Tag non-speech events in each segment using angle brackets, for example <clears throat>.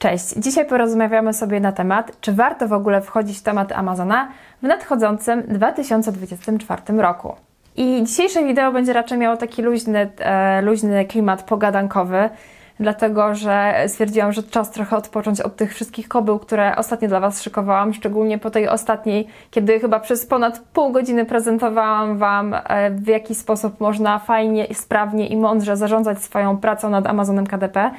Cześć! Dzisiaj porozmawiamy sobie na temat, czy warto w ogóle wchodzić w temat Amazona w nadchodzącym 2024 roku. I dzisiejsze wideo będzie raczej miało taki luźny, e, luźny klimat pogadankowy, dlatego że stwierdziłam, że czas trochę odpocząć od tych wszystkich kobył, które ostatnio dla Was szykowałam, szczególnie po tej ostatniej, kiedy chyba przez ponad pół godziny prezentowałam Wam, e, w jaki sposób można fajnie, sprawnie i mądrze zarządzać swoją pracą nad Amazonem KDP.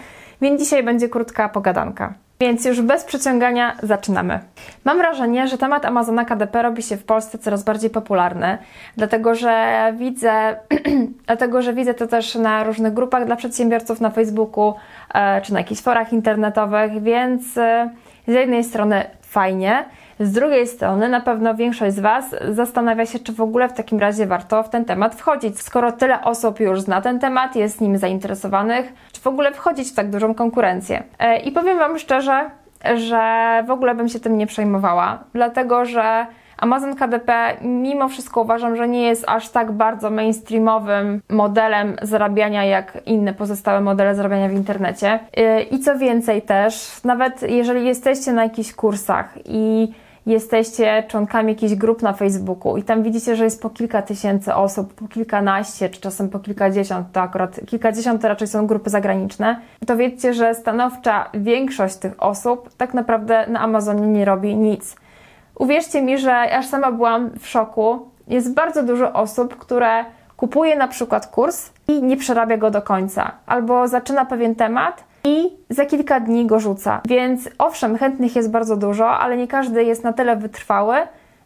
Więc dzisiaj będzie krótka pogadanka. Więc już bez przeciągania zaczynamy. Mam wrażenie, że temat Amazona KDP robi się w Polsce coraz bardziej popularny, dlatego że widzę, <clears throat> dlatego że widzę to też na różnych grupach dla przedsiębiorców na Facebooku e, czy na jakichś forach internetowych, więc e, z jednej strony fajnie, z drugiej strony, na pewno większość z Was zastanawia się, czy w ogóle w takim razie warto w ten temat wchodzić. Skoro tyle osób już zna ten temat, jest nim zainteresowanych, czy w ogóle wchodzić w tak dużą konkurencję? E, I powiem Wam szczerze, że w ogóle bym się tym nie przejmowała, dlatego że Amazon KDP mimo wszystko uważam, że nie jest aż tak bardzo mainstreamowym modelem zarabiania jak inne pozostałe modele zarabiania w internecie. E, I co więcej też, nawet jeżeli jesteście na jakichś kursach i jesteście członkami jakichś grup na Facebooku i tam widzicie, że jest po kilka tysięcy osób, po kilkanaście, czy czasem po kilkadziesiąt, to akurat kilkadziesiąt to raczej są grupy zagraniczne, to wiedzcie, że stanowcza większość tych osób tak naprawdę na Amazonie nie robi nic. Uwierzcie mi, że aż sama byłam w szoku. Jest bardzo dużo osób, które kupuje na przykład kurs i nie przerabia go do końca, albo zaczyna pewien temat i za kilka dni go rzuca. Więc owszem, chętnych jest bardzo dużo, ale nie każdy jest na tyle wytrwały,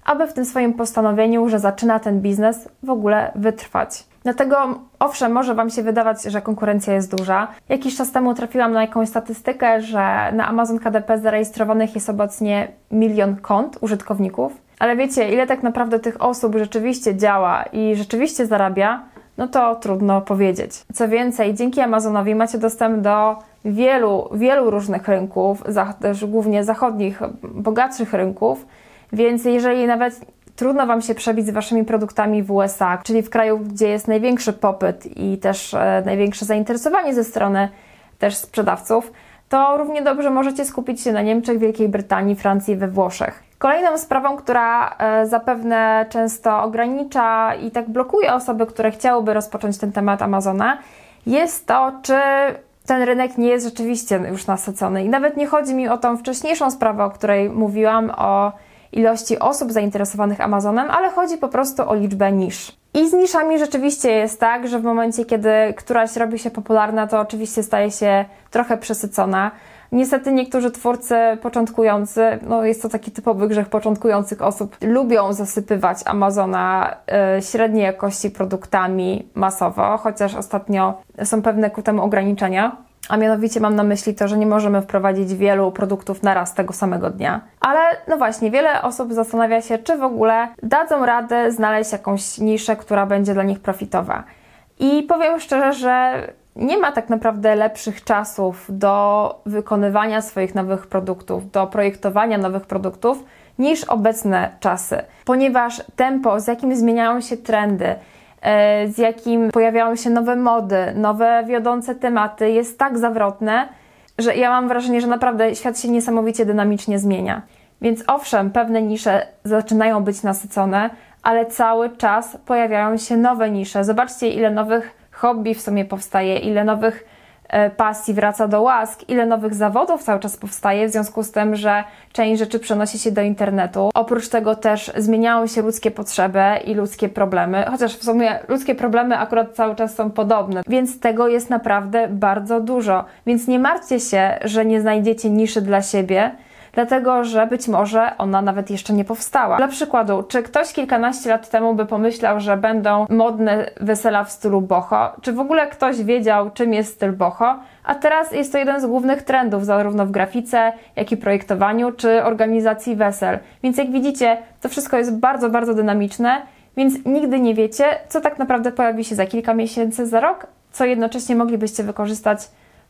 aby w tym swoim postanowieniu, że zaczyna ten biznes, w ogóle wytrwać. Dlatego, owszem, może Wam się wydawać, że konkurencja jest duża. Jakiś czas temu trafiłam na jakąś statystykę, że na Amazon KDP zarejestrowanych jest obecnie milion kont użytkowników. Ale wiecie, ile tak naprawdę tych osób rzeczywiście działa i rzeczywiście zarabia, no to trudno powiedzieć. Co więcej, dzięki Amazonowi macie dostęp do wielu, wielu różnych rynków, też głównie zachodnich, bogatszych rynków, więc jeżeli nawet trudno Wam się przebić z Waszymi produktami w USA, czyli w kraju, gdzie jest największy popyt i też e, największe zainteresowanie ze strony też sprzedawców, to równie dobrze możecie skupić się na Niemczech, Wielkiej Brytanii, Francji, we Włoszech. Kolejną sprawą, która e, zapewne często ogranicza i tak blokuje osoby, które chciałyby rozpocząć ten temat Amazona, jest to, czy ten rynek nie jest rzeczywiście już nasycony. I nawet nie chodzi mi o tą wcześniejszą sprawę, o której mówiłam, o ilości osób zainteresowanych Amazonem, ale chodzi po prostu o liczbę nisz. I z niszami rzeczywiście jest tak, że w momencie, kiedy któraś robi się popularna, to oczywiście staje się trochę przesycona. Niestety niektórzy twórcy początkujący, no jest to taki typowy grzech początkujących osób, lubią zasypywać Amazona y, średniej jakości produktami masowo, chociaż ostatnio są pewne ku temu ograniczenia. A mianowicie mam na myśli to, że nie możemy wprowadzić wielu produktów naraz tego samego dnia. Ale no właśnie, wiele osób zastanawia się, czy w ogóle dadzą radę znaleźć jakąś niszę, która będzie dla nich profitowa. I powiem szczerze, że nie ma tak naprawdę lepszych czasów do wykonywania swoich nowych produktów, do projektowania nowych produktów niż obecne czasy, ponieważ tempo, z jakim zmieniają się trendy, e, z jakim pojawiają się nowe mody, nowe wiodące tematy, jest tak zawrotne, że ja mam wrażenie, że naprawdę świat się niesamowicie dynamicznie zmienia. Więc owszem, pewne nisze zaczynają być nasycone, ale cały czas pojawiają się nowe nisze. Zobaczcie, ile nowych hobby w sumie powstaje, ile nowych e, pasji wraca do łask, ile nowych zawodów cały czas powstaje, w związku z tym, że część rzeczy przenosi się do internetu. Oprócz tego też zmieniają się ludzkie potrzeby i ludzkie problemy, chociaż w sumie ludzkie problemy akurat cały czas są podobne, więc tego jest naprawdę bardzo dużo. Więc nie martwcie się, że nie znajdziecie niszy dla siebie, dlatego że być może ona nawet jeszcze nie powstała. Dla przykładu, czy ktoś kilkanaście lat temu by pomyślał, że będą modne wesela w stylu boho? Czy w ogóle ktoś wiedział, czym jest styl boho? A teraz jest to jeden z głównych trendów, zarówno w grafice, jak i projektowaniu, czy organizacji wesel. Więc jak widzicie, to wszystko jest bardzo, bardzo dynamiczne, więc nigdy nie wiecie, co tak naprawdę pojawi się za kilka miesięcy, za rok, co jednocześnie moglibyście wykorzystać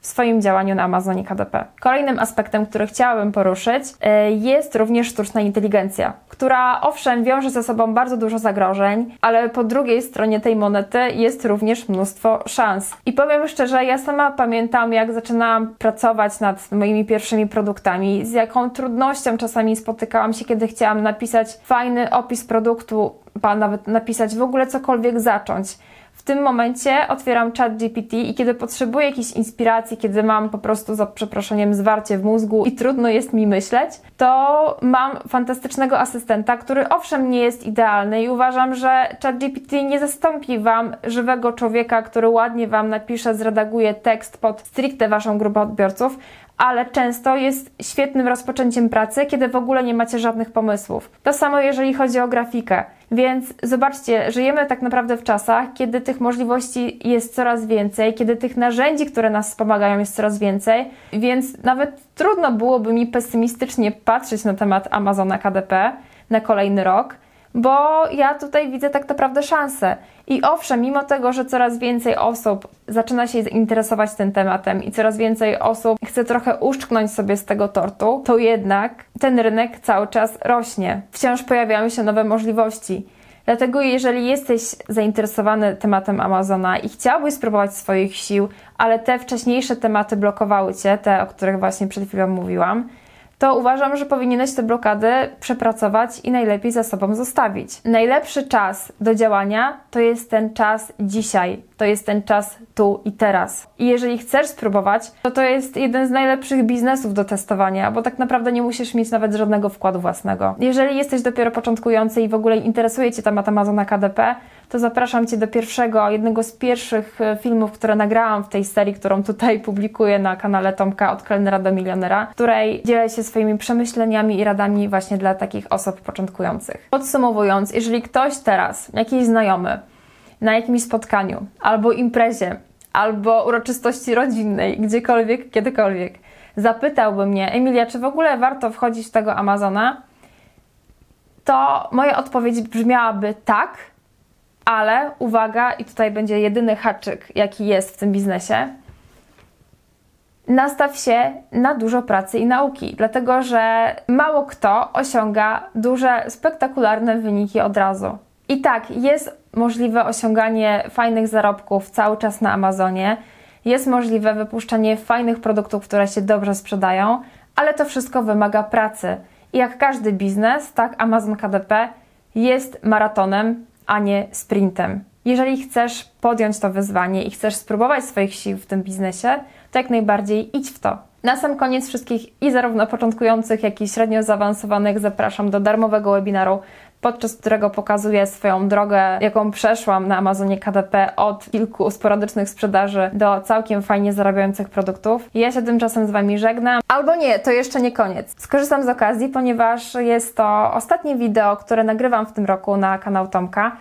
w swoim działaniu na Amazonie KDP. Kolejnym aspektem, który chciałabym poruszyć, e, jest również sztuczna inteligencja, która owszem wiąże ze sobą bardzo dużo zagrożeń, ale po drugiej stronie tej monety jest również mnóstwo szans. I powiem szczerze, ja sama pamiętam, jak zaczynałam pracować nad moimi pierwszymi produktami, z jaką trudnością czasami spotykałam się, kiedy chciałam napisać fajny opis produktu, nawet napisać w ogóle cokolwiek zacząć w tym momencie otwieram chat GPT i kiedy potrzebuję jakiejś inspiracji, kiedy mam po prostu za przeproszeniem zwarcie w mózgu i trudno jest mi myśleć, to mam fantastycznego asystenta, który owszem nie jest idealny i uważam, że chat GPT nie zastąpi Wam żywego człowieka, który ładnie Wam napisze, zredaguje tekst pod stricte Waszą grupę odbiorców, ale często jest świetnym rozpoczęciem pracy, kiedy w ogóle nie macie żadnych pomysłów. To samo jeżeli chodzi o grafikę. Więc zobaczcie, żyjemy tak naprawdę w czasach, kiedy tych możliwości jest coraz więcej, kiedy tych narzędzi, które nas wspomagają, jest coraz więcej, więc nawet trudno byłoby mi pesymistycznie patrzeć na temat Amazona KDP na kolejny rok bo ja tutaj widzę tak naprawdę szansę. I owszem, mimo tego, że coraz więcej osób zaczyna się interesować tym tematem i coraz więcej osób chce trochę uszczknąć sobie z tego tortu, to jednak ten rynek cały czas rośnie. Wciąż pojawiają się nowe możliwości. Dlatego, jeżeli jesteś zainteresowany tematem Amazona i chciałbyś spróbować swoich sił, ale te wcześniejsze tematy blokowały cię, te, o których właśnie przed chwilą mówiłam, to uważam, że powinieneś te blokady przepracować i najlepiej za sobą zostawić. Najlepszy czas do działania to jest ten czas dzisiaj, to jest ten czas tu i teraz. I jeżeli chcesz spróbować, to to jest jeden z najlepszych biznesów do testowania, bo tak naprawdę nie musisz mieć nawet żadnego wkładu własnego. Jeżeli jesteś dopiero początkujący i w ogóle interesuje Cię temat Amazona KDP, to zapraszam Cię do pierwszego, jednego z pierwszych e, filmów, które nagrałam w tej serii, którą tutaj publikuję na kanale Tomka od kelnera do milionera, w której dzielę się swoimi przemyśleniami i radami właśnie dla takich osób początkujących. Podsumowując, jeżeli ktoś teraz, jakiś znajomy, na jakimś spotkaniu, albo imprezie, albo uroczystości rodzinnej, gdziekolwiek, kiedykolwiek, zapytałby mnie, Emilia, czy w ogóle warto wchodzić w tego Amazona, to moja odpowiedź brzmiałaby tak, ale uwaga, i tutaj będzie jedyny haczyk, jaki jest w tym biznesie. Nastaw się na dużo pracy i nauki, dlatego że mało kto osiąga duże, spektakularne wyniki od razu. I tak, jest możliwe osiąganie fajnych zarobków cały czas na Amazonie, jest możliwe wypuszczanie fajnych produktów, które się dobrze sprzedają, ale to wszystko wymaga pracy. I jak każdy biznes, tak Amazon KDP jest maratonem, a nie sprintem. Jeżeli chcesz podjąć to wyzwanie i chcesz spróbować swoich sił w tym biznesie, to jak najbardziej idź w to. Na sam koniec wszystkich i zarówno początkujących, jak i średnio zaawansowanych zapraszam do darmowego webinaru, podczas którego pokazuję swoją drogę, jaką przeszłam na Amazonie KDP od kilku sporadycznych sprzedaży do całkiem fajnie zarabiających produktów. Ja się tymczasem z Wami żegnam. Albo nie, to jeszcze nie koniec. Skorzystam z okazji, ponieważ jest to ostatnie wideo, które nagrywam w tym roku na kanał Tomka.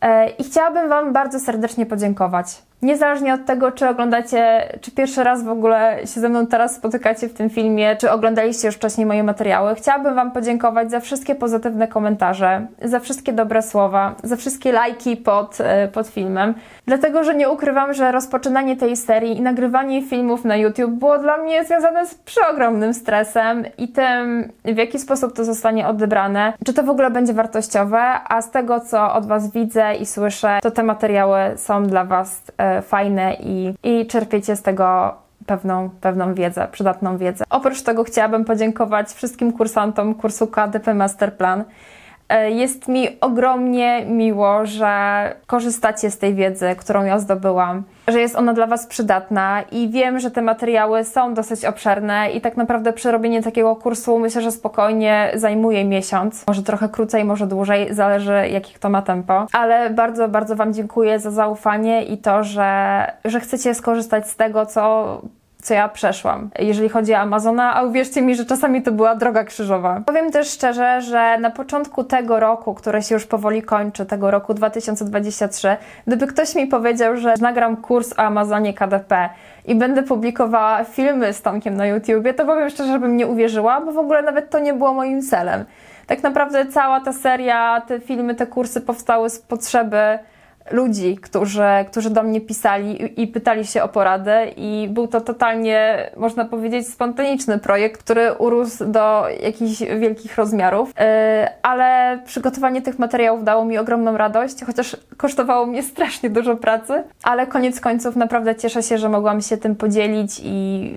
E, I chciałabym Wam bardzo serdecznie podziękować. Niezależnie od tego, czy oglądacie, czy pierwszy raz w ogóle się ze mną teraz spotykacie w tym filmie, czy oglądaliście już wcześniej moje materiały, chciałabym Wam podziękować za wszystkie pozytywne komentarze, za wszystkie dobre słowa, za wszystkie lajki pod, e, pod filmem. Dlatego, że nie ukrywam, że rozpoczynanie tej serii i nagrywanie filmów na YouTube było dla mnie związane z przeogromnym stresem i tym, w jaki sposób to zostanie odebrane, czy to w ogóle będzie wartościowe, a z tego, co od Was widzę i słyszę, to te materiały są dla Was e, fajne i, i czerpiecie z tego pewną, pewną wiedzę, przydatną wiedzę. Oprócz tego chciałabym podziękować wszystkim kursantom kursu KDP Masterplan. E, jest mi ogromnie miło, że korzystacie z tej wiedzy, którą ja zdobyłam, że jest ona dla Was przydatna i wiem, że te materiały są dosyć obszerne i tak naprawdę przerobienie takiego kursu myślę, że spokojnie zajmuje miesiąc, może trochę krócej, może dłużej, zależy jakich to ma tempo, ale bardzo, bardzo Wam dziękuję za zaufanie i to, że, że chcecie skorzystać z tego, co co ja przeszłam, jeżeli chodzi o Amazona, a uwierzcie mi, że czasami to była droga krzyżowa. Powiem też szczerze, że na początku tego roku, które się już powoli kończy, tego roku 2023, gdyby ktoś mi powiedział, że nagram kurs o Amazonie KDP i będę publikowała filmy z Tomkiem na YouTubie, to powiem szczerze, żebym nie uwierzyła, bo w ogóle nawet to nie było moim celem. Tak naprawdę cała ta seria, te filmy, te kursy powstały z potrzeby ludzi, którzy, którzy do mnie pisali i pytali się o poradę. I był to totalnie, można powiedzieć, spontaniczny projekt, który urósł do jakichś wielkich rozmiarów, e, ale przygotowanie tych materiałów dało mi ogromną radość, chociaż kosztowało mnie strasznie dużo pracy, ale koniec końców naprawdę cieszę się, że mogłam się tym podzielić i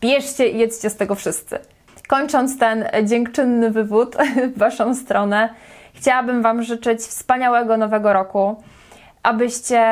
bierzcie i jedzcie z tego wszyscy. Kończąc ten dziękczynny wywód <laughs> w Waszą stronę, chciałabym Wam życzyć wspaniałego nowego roku abyście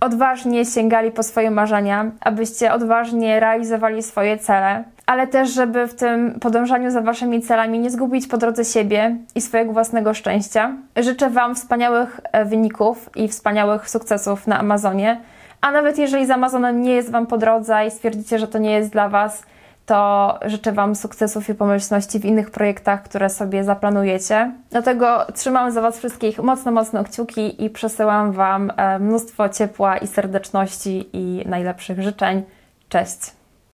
odważnie sięgali po swoje marzenia, abyście odważnie realizowali swoje cele, ale też, żeby w tym podążaniu za waszymi celami nie zgubić po drodze siebie i swojego własnego szczęścia. Życzę Wam wspaniałych e, wyników i wspaniałych sukcesów na Amazonie. A nawet jeżeli z Amazonem nie jest Wam po drodze i stwierdzicie, że to nie jest dla Was, to życzę Wam sukcesów i pomyślności w innych projektach, które sobie zaplanujecie. Dlatego trzymam za Was wszystkich mocno, mocno kciuki i przesyłam Wam e, mnóstwo ciepła i serdeczności i najlepszych życzeń. Cześć!